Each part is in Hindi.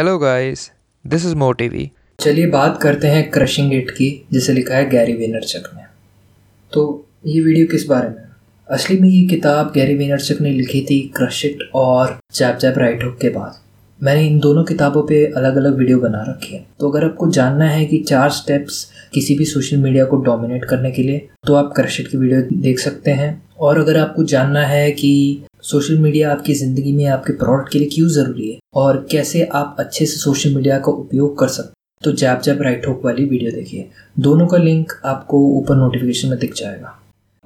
हेलो गाइस दिस इज़ मोटिवी चलिए बात करते हैं क्रशिंग इट की, जिसे लिखा है गैरी वेनरचक ने। तो ये वीडियो किस बारे में? असली में ये किताब गैरी वेनरचक ने लिखी थी क्रश इट और जैप जैप राइट हुक के बाद। मैंने इन दोनों किताबों पे अलग अलग वीडियो बना रखी है। तो अगर आपको जानना है कि चार स्टेप्स किसी भी सोशल मीडिया को डोमिनेट करने के लिए तो आप क्रशिट की वीडियो देख सकते हैं। और अगर आपको जानना है कि सोशल मीडिया आपकी ज़िंदगी में आपके प्रोडक्ट के लिए क्यों ज़रूरी है? और कैसे आप अच्छे से सोशल मीडिया का उपयोग कर सकते तो जैप जैप राइट होक वाली वीडियो देखिए। दोनों का लिंक आपको ऊपर नोटिफिकेशन में दिख जाएगा।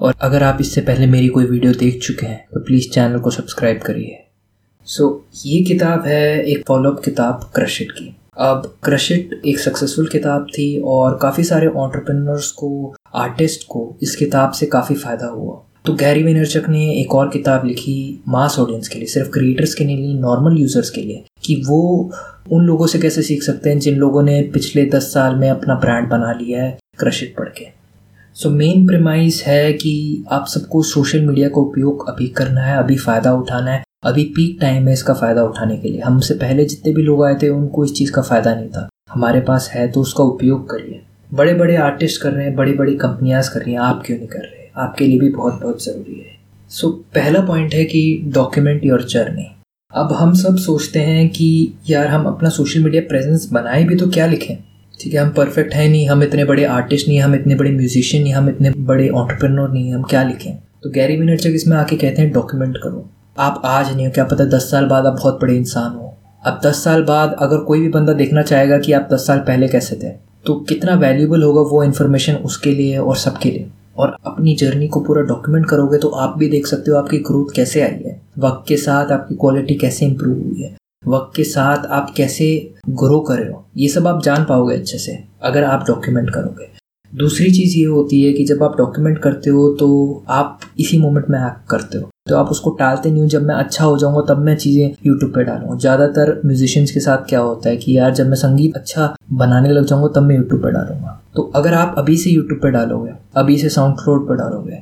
और अगर आप इससे पहले मेरी कोई वीडियो देख चुके हैं तो प्लीज़ चैनल को सब्सक्राइब करिए। सो so, ये किताब है एक फॉलोअप किताब क्रशिट की। अब क्रशिट एक सक्सेसफुल किताब थी और काफ़ी सारे ऑन्टरप्रेनर्स को आर्टिस्ट को इस किताब से काफ़ी फ़ायदा हुआ। तो गैरी वेनरचक ने एक और किताब लिखी मास ऑडियंस के लिए, सिर्फ़ क्रिएटर्स के लिए नॉर्मल यूज़र्स के लिए, कि वो उन लोगों से कैसे सीख सकते हैं जिन लोगों ने पिछले दस साल में अपना ब्रांड बना लिया है क्रशिट पढ़ के। सो मेन प्रेमाइज है कि आप सबको सोशल मीडिया का उपयोग अभी करना है, अभी फ़ायदा उठाना है, अभी पीक टाइम है इसका फ़ायदा उठाने के लिए। हमसे पहले जितने भी लोग आए थे, उनको इस चीज़ का फ़ायदा नहीं था। हमारे पास है तो उसका उपयोग करिए। बड़े बड़े आर्टिस्ट कर रहे हैं बड़ी बड़ी कंपनियाज कर रही हैं, आप क्यों नहीं कर रहे? आपके लिए भी बहुत बहुत ज़रूरी है। सो so, पहला पॉइंट है कि डॉक्यूमेंट योर जर्नी अब हम सब सोचते हैं कि यार हम अपना सोशल मीडिया प्रेजेंस बनाए भी तो क्या लिखें? ठीक है हम परफेक्ट हैं नहीं हम इतने बड़े आर्टिस्ट नहीं हम इतने बड़े म्यूजिशियन नहीं हम इतने बड़े ऑन्टरप्रेनर नहीं हम क्या लिखें? तो गैरी विनरचक इसमें आके कहते हैं डॉक्यूमेंट करो। आप आज नहीं हो क्या पता दस साल बाद आप बहुत बड़े इंसान हो। अब दस साल बाद अगर कोई भी बंदा देखना चाहेगा कि आप दस साल पहले कैसे थे तो कितना वैल्यूबल होगा वो इन्फॉर्मेशन उसके लिए और सबके लिए। और अपनी जर्नी को पूरा डॉक्यूमेंट करोगे तो आप भी देख सकते हो आपकी ग्रोथ कैसे आई है। वक्त के साथ आपकी क्वालिटी कैसे इंप्रूव हुई है। वक्त के साथ आप कैसे ग्रो कर रहे हो, ये सब आप जान पाओगे अच्छे से, अगर आप डॉक्यूमेंट करोगे। दूसरी चीज़ ये होती है कि जब आप डॉक्यूमेंट करते हो तो आप इसी मोमेंट में एक्ट करते हो। तो आप उसको टालते नहीं हो, जब मैं अच्छा हो जाऊँगा तब मैं चीज़ें यूट्यूब पे डालूँगा। ज़्यादातर म्यूजिशियंस के साथ क्या होता है कि यार जब मैं संगीत अच्छा बनाने लग जाऊँगा तब मैं यूट्यूब पे डालूँगा। तो अगर आप अभी से यूट्यूब पे डालोगे अभी से साउंड क्लाउड पर डालोगे।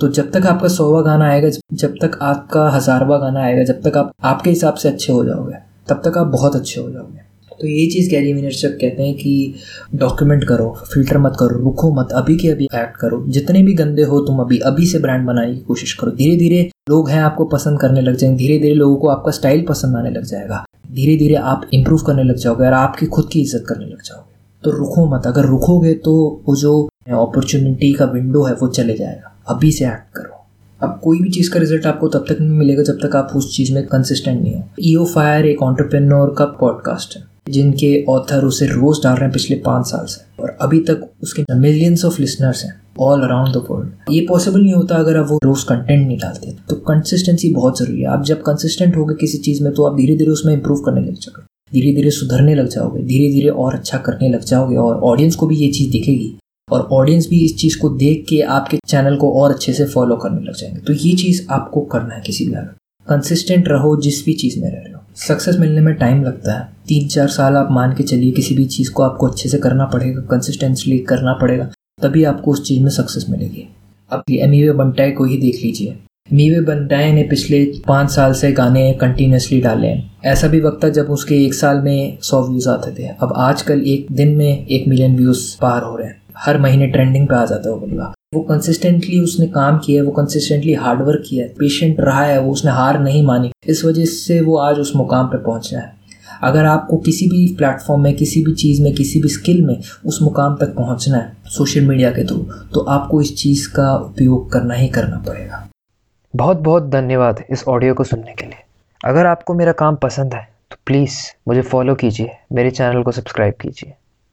तो जब तक आपका सौवा गाना आएगा, जब तक आपका हजारवा गाना आएगा, जब तक आप, आपके हिसाब से अच्छे हो जाओगे, तब तक आप बहुत अच्छे हो जाओगे। तो ये चीज़ कैरी विनरशप कहते हैं कि डॉक्यूमेंट करो फ़िल्टर मत करो, रुको मत, अभी के अभी एक्ट करो। जितने भी गंदे हो तुम अभी अभी से ब्रांड बनाने की कोशिश करो। धीरे धीरे लोग हैं आपको पसंद करने लग जाएँगे धीरे धीरे लोगों को आपका स्टाइल पसंद आने लग जाएगा। धीरे धीरे आप इंप्रूव करने लग जाओगे और आपकी खुद की इज़्ज़त करने लग जाओगे। तो रुको मत, अगर रुकोगे तो वो जो अपॉर्चुनिटी का विंडो है, वो चले जाएगा। अभी से एक्ट करो। अब कोई भी चीज़ का रिज़ल्ट आपको तब तक नहीं मिलेगा जब तक आप उस चीज़ में कंसिस्टेंट नहीं हो। ईओ फायर एक ऑन्टरप्रेन्योर का पॉडकास्ट है, जिनके ऑथर उसे रोज डाल रहे हैं पिछले पाँच साल से। और अभी तक उसके मिलियंस ऑफ़ लिसनर्स हैं ऑल अराउंड द वर्ल्ड ये पॉसिबल नहीं होता अगर आप वो रोज कंटेंट नहीं डालते। तो कंसिस्टेंसी बहुत ज़रूरी है। आप जब कंसिस्टेंट होगे किसी चीज़ में तो आप धीरे धीरे उसमें इंप्रूव करने लग जाओगे। धीरे धीरे सुधरने लग जाओगे। धीरे धीरे और अच्छा करने लग जाओगे और ऑडियंस को भी ये चीज़ दिखेगी। और ऑडियंस भी इस चीज़ को देख के आपके चैनल को और अच्छे से फॉलो करने लग जाएँगे। तो ये चीज़ आपको करना है किसी भी हालत कंसिस्टेंट रहो जिस भी चीज़ में रह रहे हो। सक्सेस मिलने में टाइम लगता है। तीन चार साल आप मान के चलिए किसी भी चीज़ को आपको अच्छे से करना पड़ेगा कंसिस्टेंसली करना पड़ेगा, तभी आपको उस चीज़ में सक्सेस मिलेगी। अब एम ई बनटाई को ही देख लीजिए। मीवे बनटाए ने पिछले पाँच साल से गाने कंटिन्यूसली डाले हैं। ऐसा भी वक्त था जब उसके एक साल में सौ व्यूज़ आते थे। अब आजकल एक दिन में एक मिलियन व्यूज़ पार हो रहे हैं। हर महीने ट्रेंडिंग पे आ जाता है वो बंदा। वो कंसिस्टेंटली उसने काम किया है, वो कंसिस्टेंटली हार्डवर्क किया है पेशेंट रहा है, वो उसने हार नहीं मानी। इस वजह से वो आज उस मुकाम पे पहुँचा है। अगर आपको किसी भी प्लेटफॉर्म में, किसी भी चीज़ में, किसी भी स्किल में उस मुकाम तक पहुँचना है सोशल मीडिया के थ्रू तो आपको इस चीज़ का उपयोग करना ही करना पड़ेगा। बहुत बहुत धन्यवाद इस ऑडियो को सुनने के लिए। अगर आपको मेरा काम पसंद है तो प्लीज़ मुझे फॉलो कीजिए, मेरे चैनल को सब्सक्राइब कीजिए।